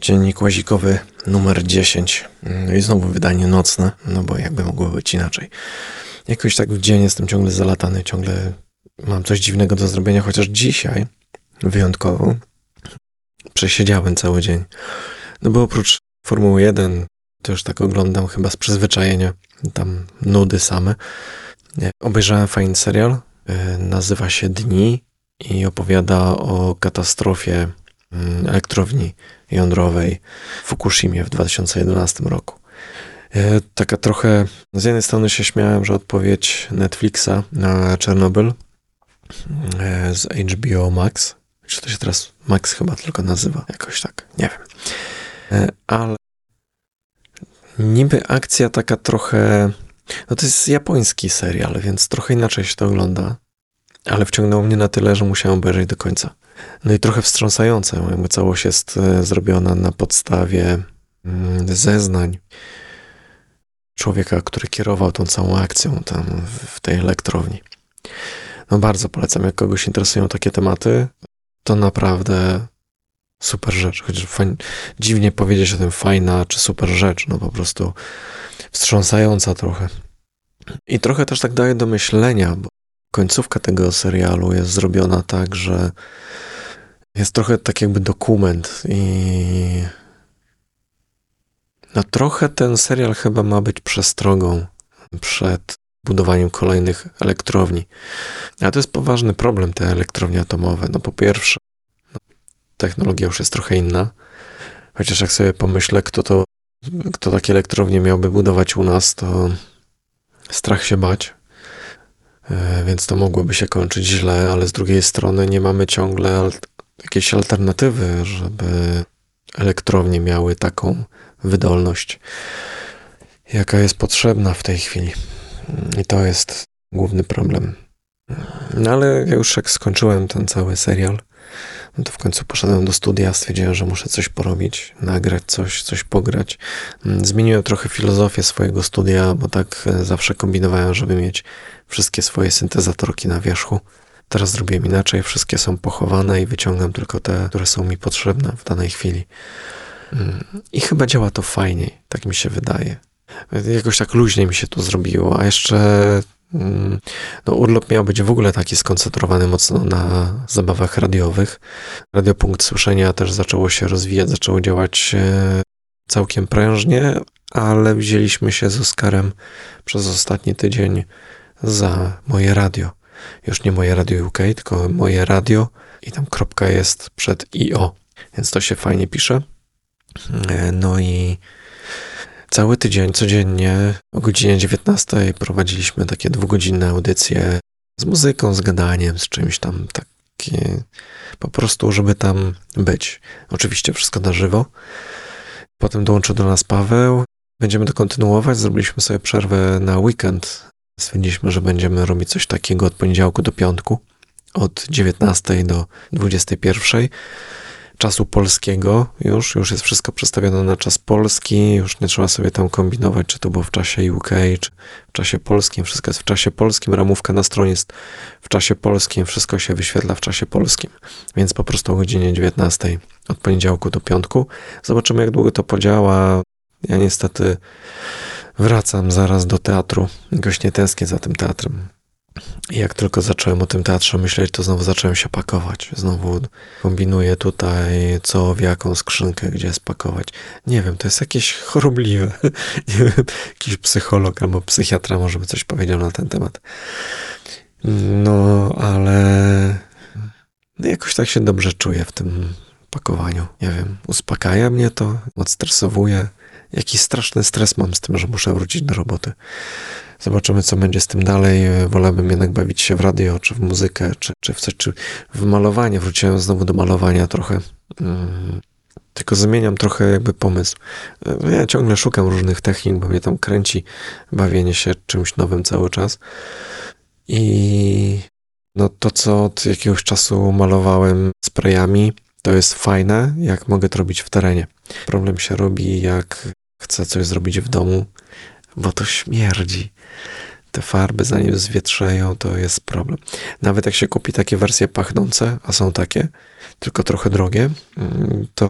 Dziennik łazikowy numer 10. No i znowu wydanie nocne, no bo jakby mogło być inaczej. Jakoś tak w dzień jestem ciągle zalatany, ciągle mam coś dziwnego do zrobienia, chociaż dzisiaj wyjątkowo przesiedziałem cały dzień. No bo oprócz Formuły 1 to już tak oglądam chyba z przyzwyczajenia, tam nudy same. Obejrzałem fajny serial, e, nazywa się Dni i opowiada o katastrofie elektrowni jądrowej w Fukushimie w 2011 roku. E, taka trochę, z jednej strony się śmiałem, że odpowiedź Netflixa na Czernobyl e, z HBO Max, czy to się teraz Max chyba tylko nazywa, jakoś tak, nie wiem. Ale niby akcja taka trochę, no to jest japoński serial, więc trochę inaczej się to ogląda, ale wciągnęło mnie na tyle, że musiałem obejrzeć do końca. No i trochę wstrząsające, jakby całość jest e, zrobiona na podstawie mm, zeznań człowieka, który kierował tą całą akcją tam w tej elektrowni. No bardzo polecam, jak kogoś interesują takie tematy, to naprawdę super rzecz. Chociaż dziwnie powiedzieć o tym fajna czy super rzecz, no po prostu wstrząsająca trochę. I trochę też tak daje do myślenia, bo końcówka tego serialu jest zrobiona tak, że jest trochę tak jakby dokument i no trochę ten serial chyba ma być przestrogą przed budowaniem kolejnych elektrowni. A to jest poważny problem, te elektrownie atomowe. No po pierwsze, no, technologia już jest trochę inna, chociaż jak sobie pomyślę, kto to, kto takie elektrownie miałby budować u nas, to strach się bać. E, więc to mogłoby się kończyć źle, ale z drugiej strony nie mamy ciągle jakieś alternatywy, żeby elektrownie miały taką wydolność, jaka jest potrzebna w tej chwili. I to jest główny problem. No ale ja już jak skończyłem ten cały serial, no to w końcu poszedłem do studia, stwierdziłem, że muszę coś porobić, nagrać coś, coś pograć. Zmieniłem trochę filozofię swojego studia, bo tak zawsze kombinowałem, żeby mieć wszystkie swoje syntezatorki na wierzchu. Teraz zrobiłem inaczej, wszystkie są pochowane i wyciągam tylko te, które są mi potrzebne w danej chwili. I chyba działa to fajniej, tak mi się wydaje. Jakoś tak luźniej mi się to zrobiło, a jeszcze mm, no, urlop miał być w ogóle taki skoncentrowany mocno na zabawach radiowych. Radiopunkt słyszenia też zaczęło się rozwijać, zaczęło działać e, całkiem prężnie, ale wzięliśmy się z Oskarem przez ostatni tydzień za moje radio. Już nie moje radio UK, tylko moje radio i tam kropka jest przed IO, więc to się fajnie pisze. E, no i cały tydzień, codziennie o godzinie 19 prowadziliśmy takie dwugodzinne audycje z muzyką, z gadaniem, z czymś tam takie, po prostu, żeby tam być. Oczywiście wszystko na żywo. Potem dołączył do nas Paweł. Będziemy to kontynuować. Zrobiliśmy sobie przerwę na weekend. Stwierdziliśmy, że będziemy robić coś takiego od poniedziałku do piątku, od 19 do 21 czasu polskiego już, już jest wszystko przestawione na czas polski, już nie trzeba sobie tam kombinować, czy to było w czasie UK, czy w czasie polskim, wszystko jest w czasie polskim, ramówka na stronie jest w czasie polskim, wszystko się wyświetla w czasie polskim, więc po prostu o godzinie 19 od poniedziałku do piątku. Zobaczymy, jak długo to podziała. Ja niestety wracam zaraz do teatru, jakoś nie tęsknię za tym teatrem. I jak tylko zacząłem o tym teatrze myśleć, to znowu zacząłem się pakować. Znowu kombinuję tutaj, co w jaką skrzynkę, gdzie spakować. Nie wiem, to jest jakieś chorobliwe. Nie wiem, jakiś psycholog albo psychiatra może by coś powiedział na ten temat. No, ale no, jakoś tak się dobrze czuję w tym pakowaniu. Nie wiem, uspokaja mnie to, odstresowuje. Jakiś straszny stres mam z tym, że muszę wrócić do roboty. Zobaczymy, co będzie z tym dalej. Wolałbym jednak bawić się w radio, czy w muzykę, czy, czy w coś, czy w malowanie. Wróciłem znowu do malowania trochę. Mm, tylko zmieniam trochę jakby pomysł. Ja ciągle szukam różnych technik, bo mnie tam kręci bawienie się czymś nowym cały czas. I no to, co od jakiegoś czasu malowałem sprayami, to jest fajne, jak mogę to robić w terenie. Problem się robi, jak chcę coś zrobić w domu, bo to śmierdzi. Te farby, zanim zwietrzeją, to jest problem. Nawet jak się kupi takie wersje pachnące, a są takie, tylko trochę drogie, mm, to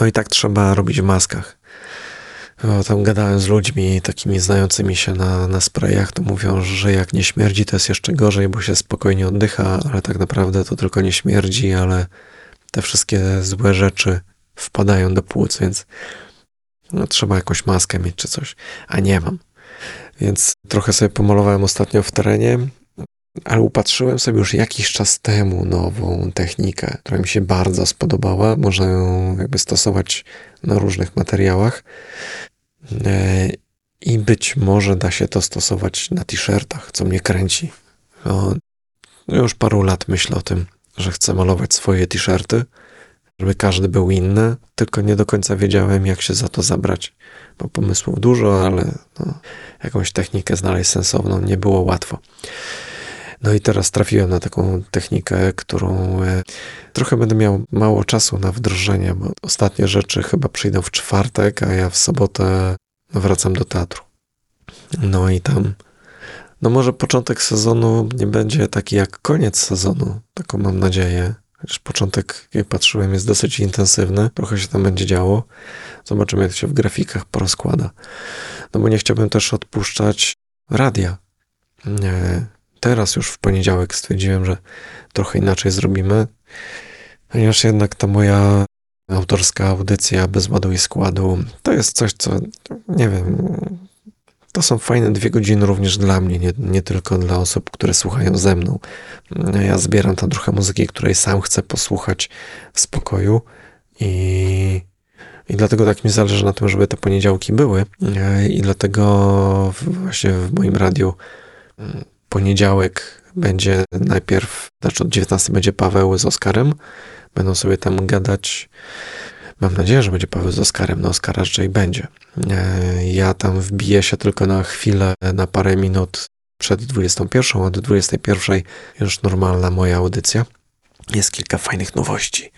No i tak trzeba robić w maskach. Tam gadałem z ludźmi takimi znającymi się na, na sprayach, to mówią, że jak nie śmierdzi, to jest jeszcze gorzej, bo się spokojnie oddycha, ale tak naprawdę to tylko nie śmierdzi, ale te wszystkie złe rzeczy wpadają do płuc, więc no, trzeba jakąś maskę mieć czy coś, a nie mam. Więc trochę sobie pomalowałem ostatnio w terenie, ale upatrzyłem sobie już jakiś czas temu nową technikę, która mi się bardzo spodobała. Można ją jakby stosować na różnych materiałach. E, I być może da się to stosować na t-shirtach, co mnie kręci. No, już paru lat myślę o tym, że chcę malować swoje t-shirty, żeby każdy był inny, tylko nie do końca wiedziałem, jak się za to zabrać. Bo pomysłów dużo, ale no, jakąś technikę znaleźć sensowną nie było łatwo. No i teraz trafiłem na taką technikę, którą e, trochę będę miał mało czasu na wdrożenie, bo ostatnie rzeczy chyba przyjdą w czwartek, a ja w sobotę wracam do teatru. No i tam, no może początek sezonu nie będzie taki jak koniec sezonu, taką mam nadzieję. Chociaż początek, jak patrzyłem, jest dosyć intensywny, trochę się tam będzie działo. Zobaczymy, jak to się w grafikach porozkłada. No bo nie chciałbym też odpuszczać radia. Nie, teraz już w poniedziałek stwierdziłem, że trochę inaczej zrobimy, ponieważ jednak ta moja autorska audycja bez ładu i składu to jest coś, co nie wiem. To są fajne dwie godziny również dla mnie, nie, nie tylko dla osób, które słuchają ze mną. Ja zbieram tam trochę muzyki, której sam chcę posłuchać w spokoju i i dlatego tak mi zależy na tym, żeby te poniedziałki były. I dlatego właśnie w moim radiu poniedziałek będzie najpierw, znaczy od 19 będzie Paweł z Oskarem. Będą sobie tam gadać. Mam nadzieję, że będzie Paweł z Oskarem. No, Oskara raczej będzie. E, ja tam wbiję się tylko na chwilę, na parę minut przed 21, a do 21 już normalna moja audycja. Jest kilka fajnych nowości,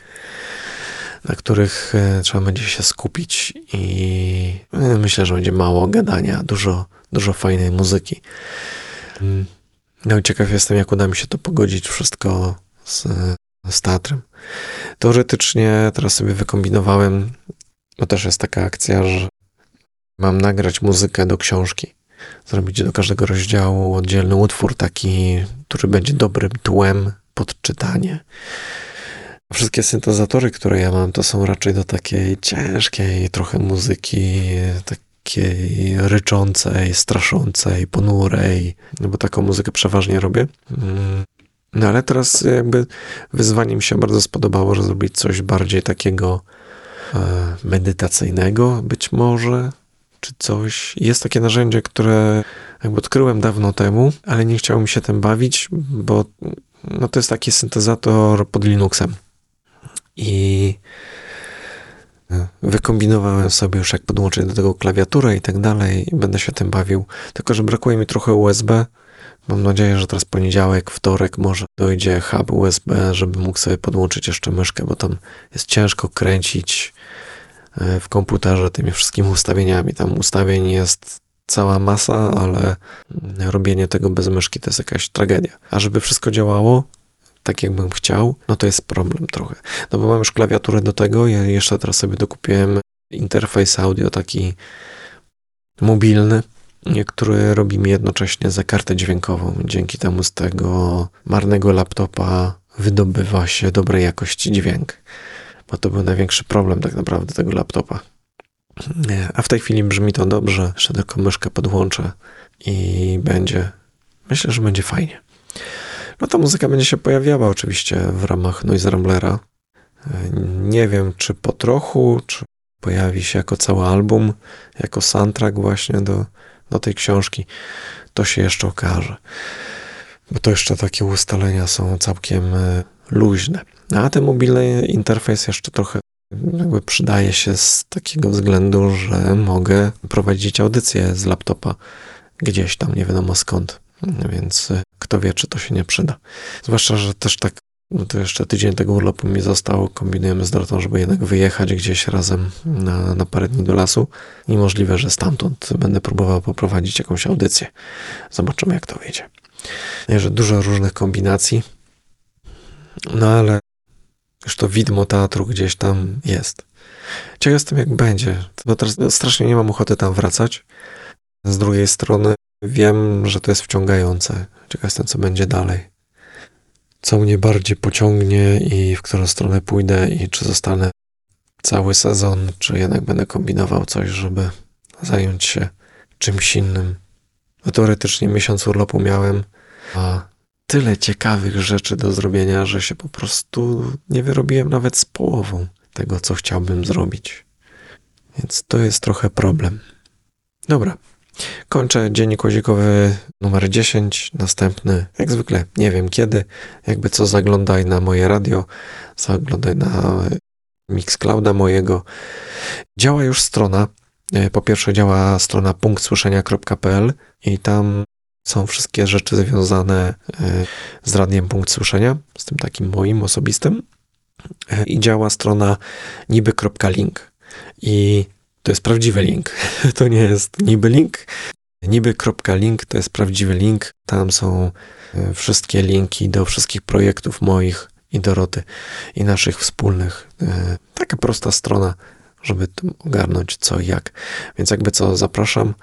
na których e, trzeba będzie się skupić i e, myślę, że będzie mało gadania, dużo, dużo fajnej muzyki. Mm. No i ciekaw jestem, jak uda mi się to pogodzić wszystko z, z teatrem. Teoretycznie teraz sobie wykombinowałem, bo też jest taka akcja, że mam nagrać muzykę do książki. Zrobić do każdego rozdziału oddzielny utwór, taki, który będzie dobrym tłem pod czytanie. Wszystkie syntezatory, które ja mam, to są raczej do takiej ciężkiej trochę muzyki, tak takiej ryczącej, straszącej, ponurej, bo taką muzykę przeważnie robię. No ale teraz jakby wyzwanie mi się bardzo spodobało, że zrobić coś bardziej takiego e, medytacyjnego być może, czy coś. Jest takie narzędzie, które jakby odkryłem dawno temu, ale nie chciało mi się tym bawić, bo no to jest taki syntezator pod Linuxem. I Wykombinowałem sobie już, jak podłączyć do tego klawiaturę i tak dalej, i będę się tym bawił. Tylko, że brakuje mi trochę USB. Mam nadzieję, że teraz poniedziałek, wtorek może dojdzie hub USB, żeby mógł sobie podłączyć jeszcze myszkę, bo tam jest ciężko kręcić e, w komputerze tymi wszystkimi ustawieniami. Tam ustawień jest cała masa, ale robienie tego bez myszki to jest jakaś tragedia. A żeby wszystko działało, tak jakbym chciał, no to jest problem trochę. No bo mam już klawiaturę do tego, ja jeszcze teraz sobie dokupiłem interfejs audio taki mobilny, który robi mi jednocześnie za kartę dźwiękową. Dzięki temu z tego marnego laptopa wydobywa się dobrej jakości dźwięk. Bo to był największy problem tak naprawdę tego laptopa. A w tej chwili brzmi to dobrze, jeszcze tylko myszkę podłączę i będzie. Myślę, że będzie fajnie. No ta muzyka będzie się pojawiała oczywiście w ramach Noise Ramblera. Nie wiem, czy po trochu, czy pojawi się jako cały album, jako soundtrack właśnie do, do tej książki. To się jeszcze okaże. Bo to jeszcze takie ustalenia są całkiem e, luźne. A ten mobilny interfejs jeszcze trochę jakby przydaje się z takiego względu, że mogę prowadzić audycję z laptopa gdzieś tam, nie wiadomo skąd. Więc e, kto wie, czy to się nie przyda. Zwłaszcza, że też tak, no to jeszcze tydzień tego urlopu mi został. Kombinujemy z Dorotą, żeby jednak wyjechać gdzieś razem na, na parę dni do lasu. I możliwe, że stamtąd będę próbował poprowadzić jakąś audycję. Zobaczymy, jak to wyjdzie. Że dużo różnych kombinacji. No ale już to widmo teatru gdzieś tam jest. Ciekaw jestem, jak będzie. Bo teraz strasznie nie mam ochoty tam wracać. Z drugiej strony wiem, że to jest wciągające. Ciekaw jestem, co będzie dalej. Co mnie bardziej pociągnie i w którą stronę pójdę i czy zostanę cały sezon, czy jednak będę kombinował coś, żeby zająć się czymś innym. No, teoretycznie miesiąc urlopu miałem, a tyle ciekawych rzeczy do zrobienia, że się po prostu nie wyrobiłem nawet z połową tego, co chciałbym zrobić. Więc to jest trochę problem. Dobra. Kończę dziennik łazikowy numer 10, następny, jak zwykle, nie wiem kiedy, jakby co, zaglądaj na moje radio, zaglądaj na Mixclouda mojego. Działa już strona, e, po pierwsze działa strona punktsłyszenia.pl i tam są wszystkie rzeczy związane e, z radiem Punkt Słyszenia, z tym takim moim osobistym. E, I działa strona niby.link. I to jest prawdziwy link. To nie jest niby link. Niby.link to jest prawdziwy link. Tam są e, wszystkie linki do wszystkich projektów moich i Doroty i naszych wspólnych. Taka prosta strona, żeby ogarnąć co i jak. Więc jakby co, zapraszam.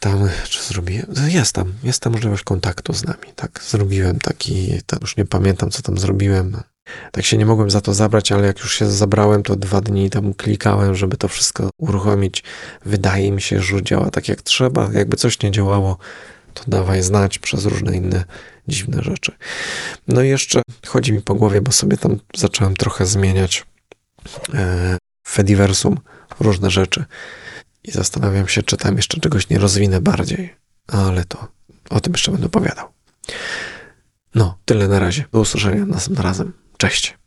Tam, czy zrobiłem? Jest tam, jest tam możliwość kontaktu z nami. Tak, zrobiłem taki, już nie pamiętam, co tam zrobiłem. Tak się nie mogłem za to zabrać, ale jak już się zabrałem, to dwa dni temu klikałem, żeby to wszystko uruchomić. Wydaje mi się, że działa tak jak trzeba. Jakby coś nie działało, to dawaj znać przez różne inne dziwne rzeczy. No i jeszcze chodzi mi po głowie, bo sobie tam zacząłem trochę zmieniać e, Fediversum, różne rzeczy i zastanawiam się, czy tam jeszcze czegoś nie rozwinę bardziej, ale to o tym jeszcze będę opowiadał. No, tyle na razie. Do usłyszenia następnym razem. Cześć.